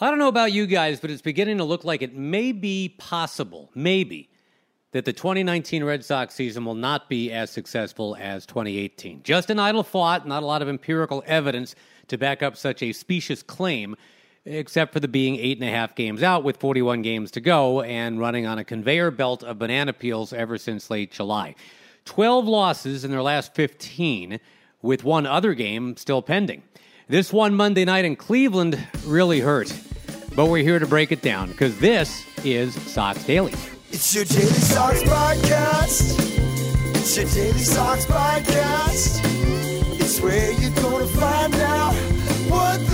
I don't know about you guys, but it's beginning to look like it may be possible, maybe, that the 2019 Red Sox season will not be as successful as 2018. Just an idle thought, not a lot of empirical evidence to back up such a specious claim, except for the being eight and a half games out with 41 games to go and running on a conveyor belt of banana peels ever since late July. 12 losses in their last 15, with one other game still pending. This one Monday night in Cleveland really hurt, but we're here to break it down because this is Sox Daily. It's your Daily Sox podcast. It's your Daily Sox podcast. It's where you're gonna find out what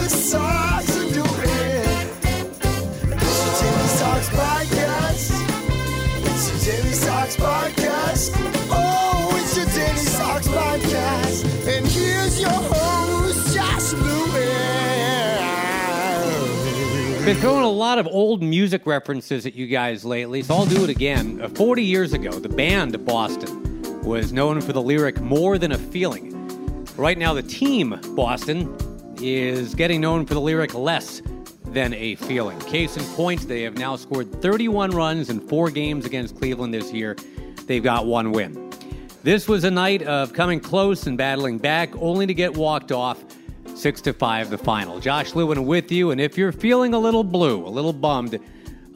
Been throwing a lot of old music references at you guys lately, so I'll do it again. Uh, 40 years ago, the band Boston was known for the lyric More Than a Feeling. Right now, the team Boston is getting known for the lyric Less Than a Feeling. Case in point, they have now scored 31 runs in four games against Cleveland this year. They've got one win. This was a night of coming close and battling back, only to get walked off six to five the final. Josh Lewin with you, and if you're feeling a little blue, a little bummed,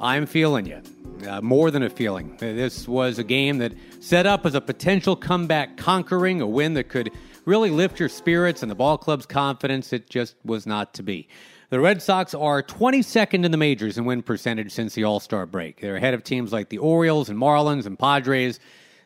I'm feeling you. Uh, more than a feeling. This was a game that set up as a potential comeback conquering, a win that could really lift your spirits and the ball club's confidence. It just was not to be. The Red Sox are 22nd in the majors in win percentage since the All Star break. They're ahead of teams like the Orioles and Marlins and Padres,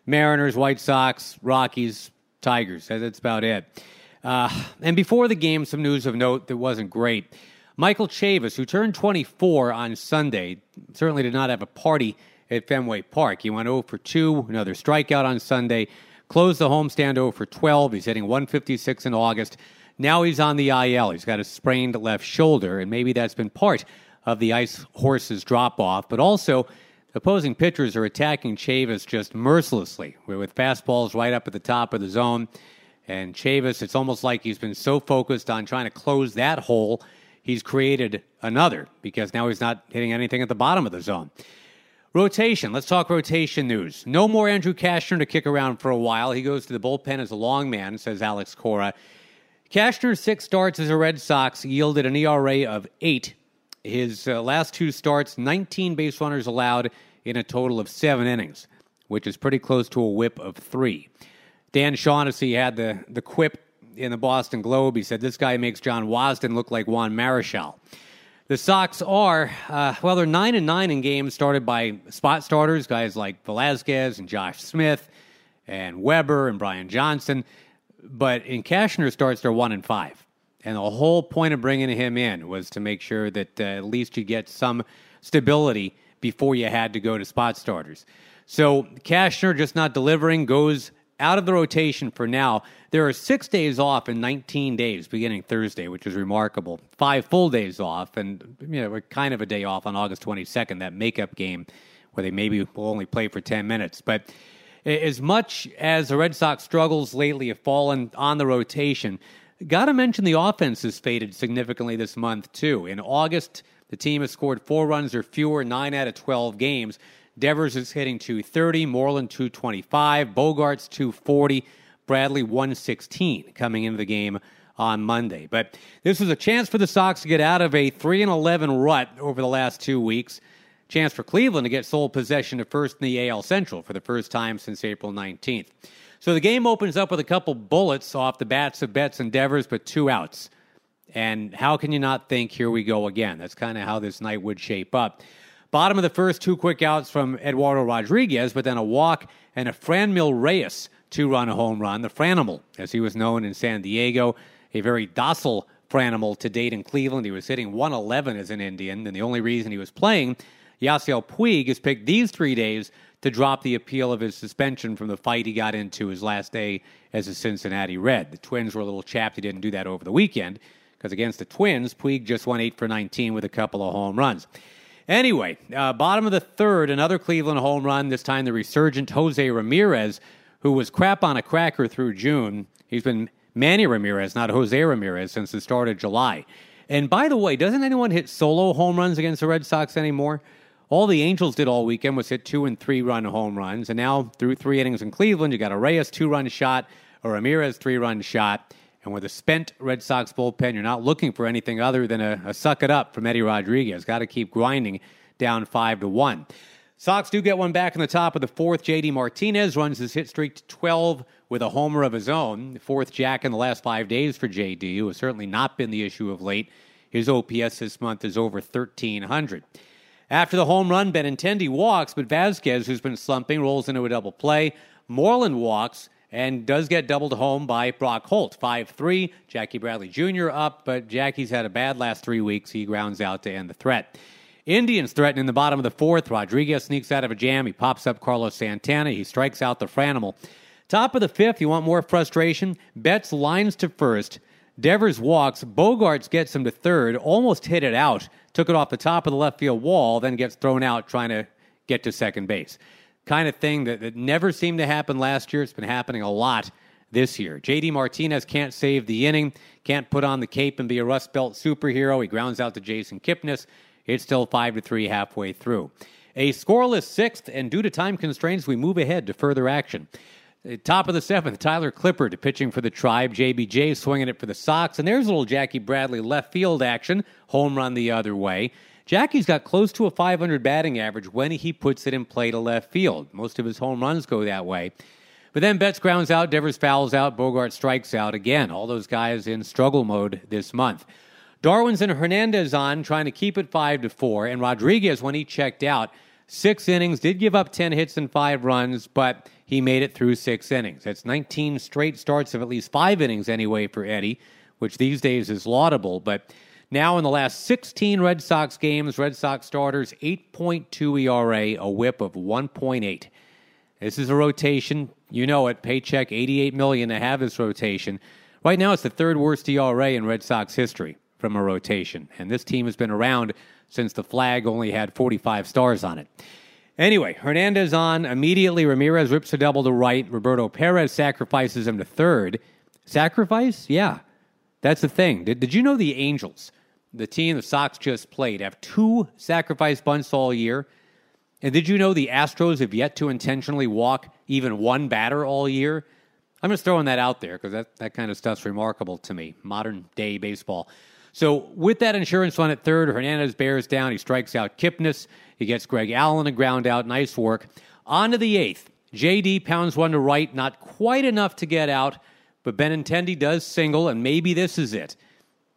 Mariners, White Sox, Rockies, Tigers. That's about it. Uh, and before the game, some news of note that wasn't great. Michael Chavis, who turned 24 on Sunday, certainly did not have a party at Fenway Park. He went 0 for 2, another strikeout on Sunday, closed the homestand 0 for 12. He's hitting 156 in August. Now he's on the IL. He's got a sprained left shoulder, and maybe that's been part of the Ice Horses drop off, but also opposing pitchers are attacking Chavis just mercilessly with fastballs right up at the top of the zone. And Chavis, it's almost like he's been so focused on trying to close that hole, he's created another because now he's not hitting anything at the bottom of the zone. Rotation. Let's talk rotation news. No more Andrew Cashner to kick around for a while. He goes to the bullpen as a long man, says Alex Cora. Cashner's six starts as a Red Sox yielded an ERA of eight. His uh, last two starts, 19 base runners allowed in a total of seven innings, which is pretty close to a whip of three. Dan Shaughnessy had the, the quip in the Boston Globe. He said, This guy makes John Wasdin look like Juan Marichal. The Sox are, uh, well, they're 9 and 9 in games started by spot starters, guys like Velazquez and Josh Smith and Weber and Brian Johnson. But in Cashner starts, they're 1 and 5. And the whole point of bringing him in was to make sure that uh, at least you get some stability before you had to go to spot starters. So Cashner just not delivering goes out of the rotation for now. There are six days off in 19 days beginning Thursday, which is remarkable. Five full days off, and you know, kind of a day off on August 22nd, that makeup game where they maybe will only play for 10 minutes. But as much as the Red Sox struggles lately have fallen on the rotation, got to mention the offense has faded significantly this month, too. In August, the team has scored four runs or fewer, nine out of 12 games. Devers is hitting 230, Moreland 225, Bogaerts 240, Bradley 116 coming into the game on Monday. But this is a chance for the Sox to get out of a 3 and 11 rut over the last two weeks. Chance for Cleveland to get sole possession of first in the AL Central for the first time since April 19th. So the game opens up with a couple bullets off the bats of Betts and Devers, but two outs. And how can you not think, here we go again? That's kind of how this night would shape up. Bottom of the first, two quick outs from Eduardo Rodriguez, but then a walk and a Franmil Reyes two run a home run. The Franimal, as he was known in San Diego, a very docile Franimal to date in Cleveland. He was hitting 111 as an Indian, and the only reason he was playing, Yasiel Puig has picked these three days to drop the appeal of his suspension from the fight he got into his last day as a Cincinnati Red. The Twins were a little chapped he didn't do that over the weekend because against the Twins, Puig just went 8 for 19 with a couple of home runs. Anyway, uh, bottom of the third, another Cleveland home run, this time the resurgent Jose Ramirez, who was crap on a cracker through June. He's been Manny Ramirez, not Jose Ramirez, since the start of July. And by the way, doesn't anyone hit solo home runs against the Red Sox anymore? All the Angels did all weekend was hit two and three run home runs. And now, through three innings in Cleveland, you got a Reyes two run shot, a Ramirez three run shot. And with a spent Red Sox bullpen, you're not looking for anything other than a, a suck it up from Eddie Rodriguez. Got to keep grinding down five to one. Sox do get one back in the top of the fourth. JD Martinez runs his hit streak to 12 with a homer of his own. Fourth jack in the last five days for JD, who has certainly not been the issue of late. His OPS this month is over 1,300. After the home run, Benintendi walks, but Vazquez, who's been slumping, rolls into a double play. Moreland walks and does get doubled home by Brock Holt. 5 3. Jackie Bradley Jr. up, but Jackie's had a bad last three weeks. He grounds out to end the threat. Indians threaten in the bottom of the fourth. Rodriguez sneaks out of a jam. He pops up Carlos Santana. He strikes out the Franimal. Top of the fifth, you want more frustration? Betts lines to first. Devers walks. Bogaerts gets him to third. Almost hit it out. Took it off the top of the left field wall, then gets thrown out trying to get to second base kind of thing that, that never seemed to happen last year. It's been happening a lot this year. JD Martinez can't save the inning, can't put on the cape and be a Rust Belt superhero. He grounds out to Jason Kipnis. It's still 5 to 3 halfway through. A scoreless sixth, and due to time constraints, we move ahead to further action. Uh, top of the seventh, Tyler Clippard pitching for the Tribe. JBJ swinging it for the Sox. And there's a little Jackie Bradley left field action. Home run the other way. Jackie's got close to a 500 batting average when he puts it in play to left field. Most of his home runs go that way. But then Betts grounds out, Devers fouls out, Bogaerts strikes out again. All those guys in struggle mode this month. Darwinzon Hernandez on, trying to keep it five to four, and Rodriguez, when he checked out, six innings, did give up ten hits and five runs, but he made it through six innings. That's 19 straight starts of at least five innings anyway for Eddie, which these days is laudable. But now, in the last 16 Red Sox games, Red Sox starters 8.2 ERA, a whip of 1.8. This is a rotation. You know it. Paycheck 88 million to have this rotation. Right now, it's the third worst ERA in Red Sox history from a rotation. And this team has been around since the flag only had 45 stars on it. Anyway, Hernandez on. Immediately, Ramirez rips a double to right. Roberto Perez sacrifices him to third. Sacrifice? Yeah. That's the thing. Did, did you know the Angels? The team the Sox just played have two sacrifice bunts all year. And did you know the Astros have yet to intentionally walk even one batter all year? I'm just throwing that out there because that, that kind of stuff's remarkable to me. Modern day baseball. So with that insurance fund at third, Hernandez bears down. He strikes out Kipnis. He gets Greg Allen a ground out. Nice work. On to the eighth. JD pounds one to right. Not quite enough to get out, but Benintendi does single, and maybe this is it.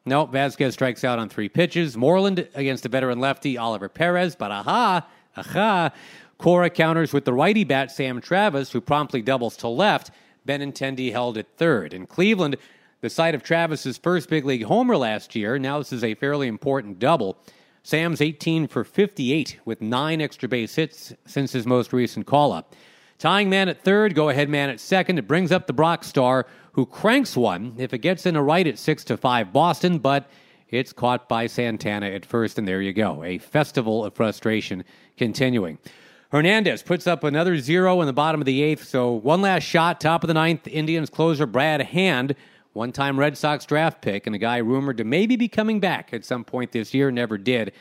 No, Vazquez strikes out on three pitches. Moreland against a veteran lefty, Oliver Perez, but aha, aha. Cora counters with the righty bat, Sam Travis, who promptly doubles to left. Benintendi held at third. In Cleveland, the site of Travis's first big league homer last year, now this is a fairly important double. Sam's 18 for 58 with nine extra base hits since his most recent call up. Tying man at third, go ahead man at second. It brings up the Brock star, who cranks one if it gets in a right at six to five Boston, but it's caught by Santana at first, and there you go. A festival of frustration continuing. Hernandez puts up another zero in the bottom of the eighth, so one last shot, top of the ninth. Indians closer Brad Hand, one time Red Sox draft pick, and a guy rumored to maybe be coming back at some point this year, never did.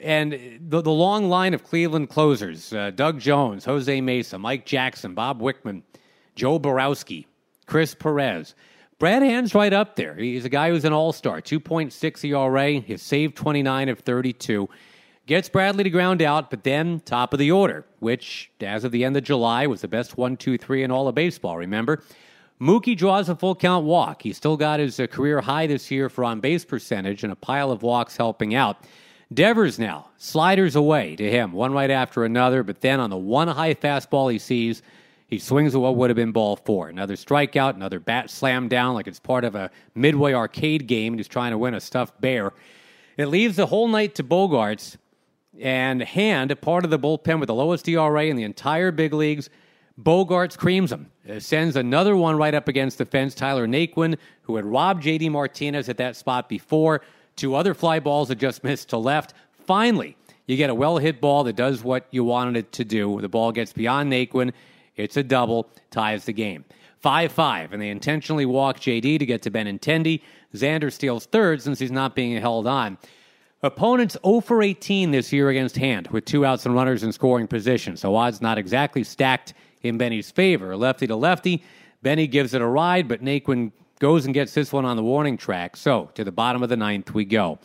And the, the long line of Cleveland closers uh, Doug Jones, Jose Mesa, Mike Jackson, Bob Wickman, Joe Borowski, Chris Perez. Brad Hand's right up there. He's a guy who's an all star, 2.6 ERA, his save 29 of 32. Gets Bradley to ground out, but then top of the order, which, as of the end of July, was the best 1 2 3 in all of baseball, remember? Mookie draws a full count walk. He's still got his uh, career high this year for on base percentage and a pile of walks helping out. Devers now, sliders away to him, one right after another, but then on the one high fastball he sees, He swings at what would have been ball four. Another strikeout, another bat slam down like it's part of a Midway arcade game he's trying to win a stuffed bear. It leaves the whole night to Bogaerts and Hand, a part of the bullpen with the lowest ERA in the entire big leagues. Bogaerts creams him. Sends another one right up against the fence. Tyler Naquin, who had robbed JD Martinez at that spot before. Two other fly balls that just missed to left. Finally, you get a well hit ball that does what you wanted it to do. The ball gets beyond Naquin. It's a double, ties the game. 5 5, and they intentionally walk JD to get to Benintendi. Xander steals third since he's not being held on. Opponents 0 for 18 this year against Hand with two outs and runners in scoring position, so odds not exactly stacked in Benny's favor. Lefty to lefty, Benny gives it a ride, but Naquin goes and gets this one on the warning track. So to the bottom of the ninth we go.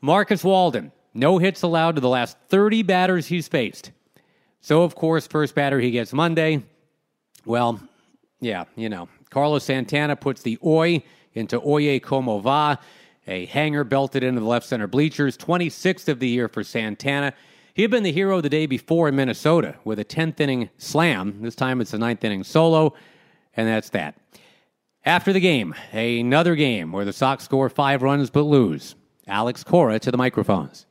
Marcus Walden, no hits allowed to the last 30 batters he's faced. So, of course, first batter he gets Monday. Well, yeah, you know. Carlos Santana puts the Oi into Oye Como Va, a hanger belted into the left center bleachers. 26th of the year for Santana. He had been the hero the day before in Minnesota with a 10th inning slam. This time it's a ninth inning solo, and that's that. After the game, another game where the Sox score five runs but lose. Alex Cora to the microphones.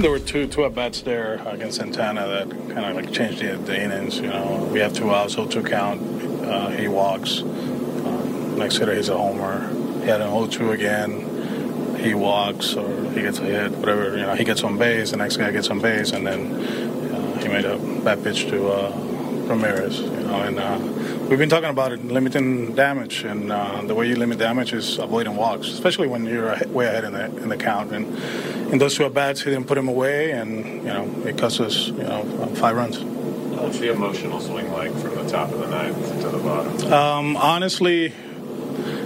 There were two two at bats there against Santana that kind of like changed the, the innings. You know, we have two outs, so two count. Uh, he walks. Um, next hitter, he's a homer. He had an 0-2 again he walks or he gets a hit, whatever. You know, he gets on base, the next guy gets on base, and then uh, he made a bad pitch to uh, Ramirez. You know, and uh, we've been talking about it, limiting damage, and uh, the way you limit damage is avoiding walks, especially when you're way ahead in the in the count. And in those two at bats, he didn't put him away, and you know, it cost us you know five runs. What's the emotional swing like from the top of the ninth to the bottom? Um, honestly,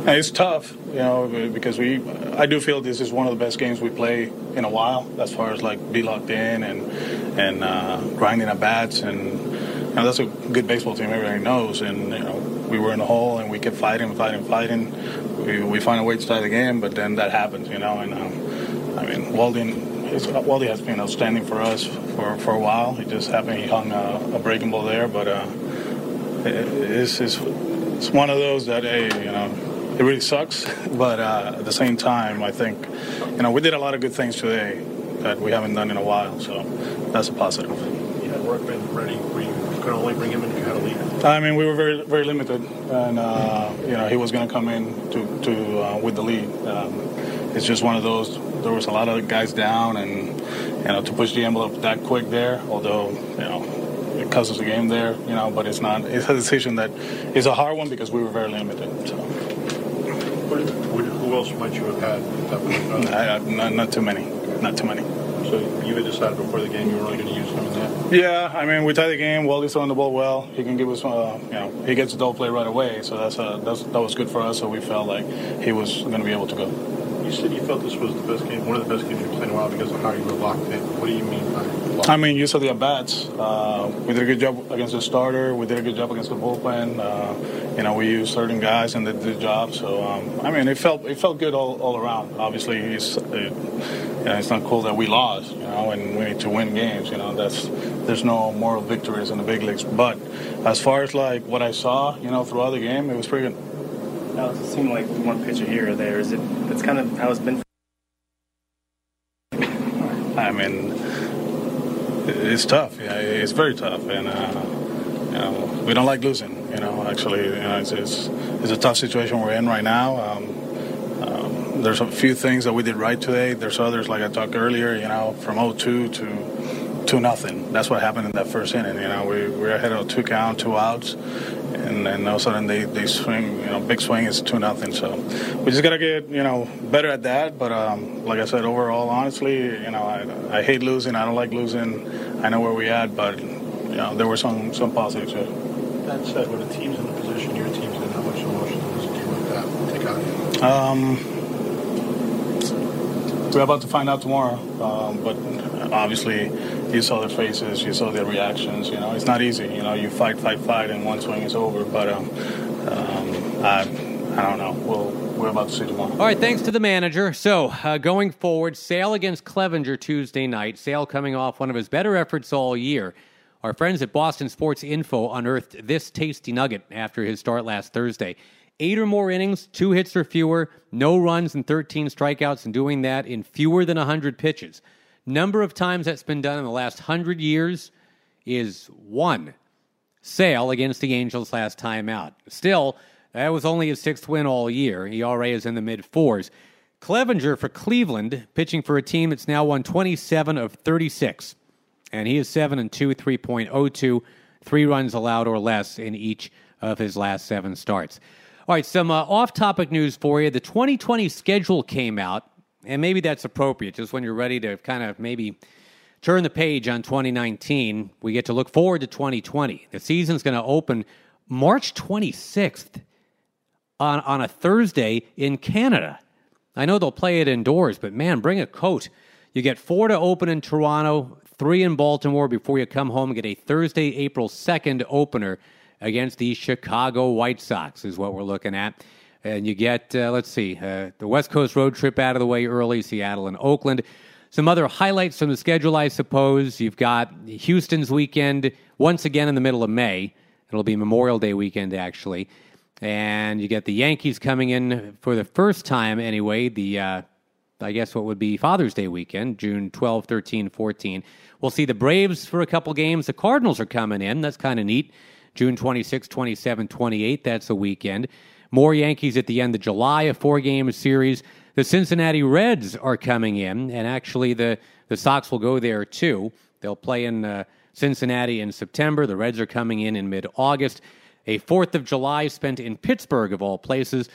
it's tough, you know, because we. I do feel this is one of the best games we play in a while, as far as like be locked in and and uh, grinding at bats, and know, that's a good baseball team. Everybody knows, and you know, we were in the hole and we kept fighting, fighting, fighting. We, we find a way to tie the game, but then that happens, you know. And um, I mean, Walden. Walden has been outstanding for us for, for a while. He just happened he hung a, a breaking ball there, but uh, it, it's, it's one of those that hey, you know, it really sucks. But uh, at the same time, I think, you know, we did a lot of good things today that we haven't done in a while. So that's a positive. Had Workman ready. Were only bring him in if you had a lead? I mean, we were very, very limited, and uh, you know, he was going to come in to, to uh, with the lead. Um, it's just one of those. There was a lot of guys down, and you know, to push the envelope that quick there. Although, you know, it causes the game there, you know, but it's not. It's a decision that is a hard one because we were very limited. So. Who else might you have had? I, not, not too many. Not too many. So you had decided before the game you were only going to use him in that? Yeah, I mean we tie the game. Waldy's throwing the ball well. He can give us, uh, you know, he gets a double play right away. So that's, uh, that's that was good for us. So we felt like he was going to be able to go. You said you felt this was the best game, one of the best games you've played in a while because of how you were locked in. What do you mean by locked? I mean, you saw the at bats. Uh, we did a good job against the starter. We did a good job against the bullpen. Uh, you know, we used certain guys and they did the job. So um, I mean, it felt it felt good all, all around. Obviously, he's. it, you know, it's not cool that we lost. You know, and we need to win games. You know, that's there's no moral victories in the big leagues. But as far as like what I saw, you know, throughout the game, it was pretty good. Now, it seemed like one pitcher here or there. Is it? That's kind of how it's been. I mean, it's tough. Yeah, it's very tough, and uh, you know, we don't like losing. You know, actually, you know, it's, it's, it's a tough situation we're in right now. Um, um, there's a few things that we did right today. There's others, like I talked earlier. You know, from 0-2 to two nothing. That's what happened in that first inning. You know, we we're ahead of two count, two outs, and then all of a sudden they, they swing. You know, big swing is two nothing. So we just gotta get you know better at that. But um, like I said, overall, honestly, you know, I, I hate losing. I don't like losing. I know where we at, but you know, there were some some positives too. That said, when a team's in the position your team's in, how much emotion does a team like that take out of you? Um, we're about to find out tomorrow, um, but obviously you saw their faces, you saw their reactions. You know, it's not easy. You know, you fight, fight, fight, and one swing is over. But um, um, I, I don't know. We'll, we're about to see tomorrow. All right, thanks to the manager. So, uh, going forward, Sale against Clevinger Tuesday night. Sale coming off one of his better efforts all year. Our friends at Boston Sports Info unearthed this tasty nugget after his start last Thursday. Eight or more innings, two hits or fewer, no runs and 13 strikeouts, and doing that in fewer than 100 pitches. Number of times that's been done in the last 100 years is one. Sale against the Angels last time out. Still, that was only his sixth win all year. ERA is in the mid fours. Clevinger for Cleveland, pitching for a team that's now won 27 of 36. And he is 7 and 2, 3.02, three runs allowed or less in each of his last seven starts. All right, some uh, off topic news for you. The 2020 schedule came out, and maybe that's appropriate just when you're ready to kind of maybe turn the page on 2019. We get to look forward to 2020. The season's going to open March 26th on, on a Thursday in Canada. I know they'll play it indoors, but man, bring a coat. You get four to open in Toronto, three in Baltimore before you come home and get a Thursday, April 2nd opener against the Chicago White Sox, is what we're looking at. And you get, uh, let's see, uh, the West Coast road trip out of the way early, Seattle and Oakland. Some other highlights from the schedule, I suppose. You've got Houston's weekend once again in the middle of May. It'll be Memorial Day weekend, actually. And you get the Yankees coming in for the first time, anyway, the, uh, I guess what would be Father's Day weekend, June 12, 13, 14. We'll see the Braves for a couple games. The Cardinals are coming in. That's kind of neat. June 26, 27, 28. That's a weekend. More Yankees at the end of July, a four game series. The Cincinnati Reds are coming in, and actually the, the Sox will go there too. They'll play in uh, Cincinnati in September. The Reds are coming in in mid August. A 4th of July spent in Pittsburgh, of all places.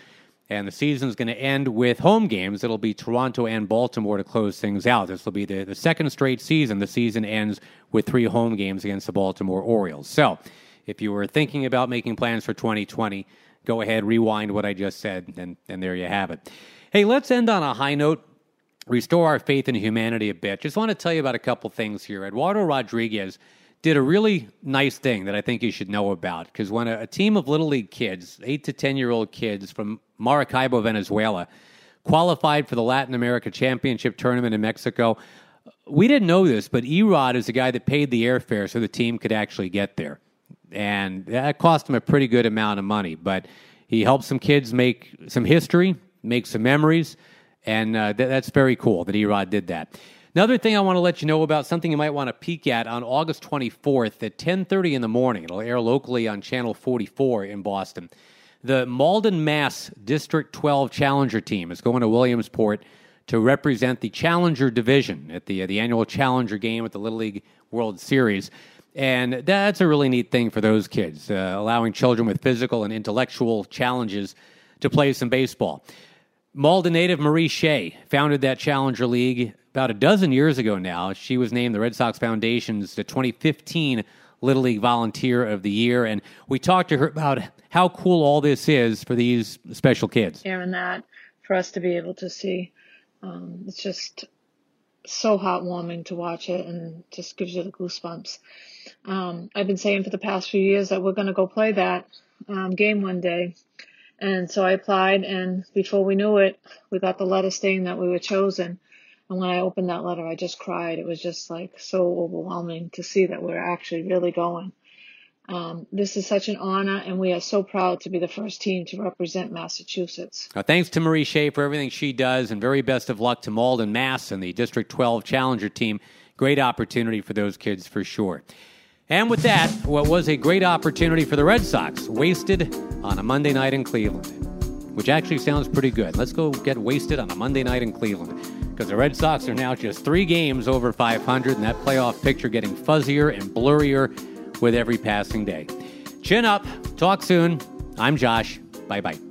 And the season's going to end with home games. It'll be Toronto and Baltimore to close things out. This will be the, the second straight season. The season ends with three home games against the Baltimore Orioles. So, if you were thinking about making plans for 2020, go ahead, rewind what I just said, and, and there you have it. Hey, let's end on a high note. Restore our faith in humanity a bit. Just want to tell you about a couple things here. Eduardo Rodriguez did a really nice thing that I think you should know about. Because when a, a, team of Little League kids, eight to 10 year old kids from Maracaibo, Venezuela, qualified for the Latin America Championship tournament in Mexico, we didn't know this, but Erod is the guy that paid the airfare so the team could actually get there. And that cost him a pretty good amount of money. But he helped some kids make some history, make some memories. And uh, th- that's very cool that Erod did that. Another thing I want to let you know about something you might want to peek at on August 24th at 10:30 in the morning. It'll air locally on channel 44 in Boston. The Malden Mass District 12 Challenger team is going to Williamsport to represent the Challenger division at the uh, the annual Challenger game at the Little League World Series. And that's a really neat thing for those kids, uh, allowing children with physical and intellectual challenges to play some baseball. Malden native Marie Shea founded that Challenger League about a dozen years ago now. She was named the Red Sox Foundation's 2015 Little League Volunteer of the Year, and we talked to her about how cool all this is for these special kids. Hearing that for us to be able to see, um, it's just so heartwarming to watch it, and just gives you the goosebumps. Um, I've been saying for the past few years that we're going to go play that um, game one day. And so I applied, and before we knew it, we got the letter saying that we were chosen. And when I opened that letter, I just cried. It was just like so overwhelming to see that we're actually really going. Um, this is such an honor, and we are so proud to be the first team to represent Massachusetts. Uh, thanks to Marie Shea for everything she does, and very best of luck to Malden, Mass, and the District 12 Challenger team. Great opportunity for those kids for sure. And with that, what was a great opportunity for the Red Sox, wasted on a Monday night in Cleveland, which actually sounds pretty good. Let's go get wasted on a Monday night in Cleveland because the Red Sox are now just three games over 500, and that playoff picture getting fuzzier and blurrier with every passing day. Chin up. Talk soon. I'm Josh. Bye bye.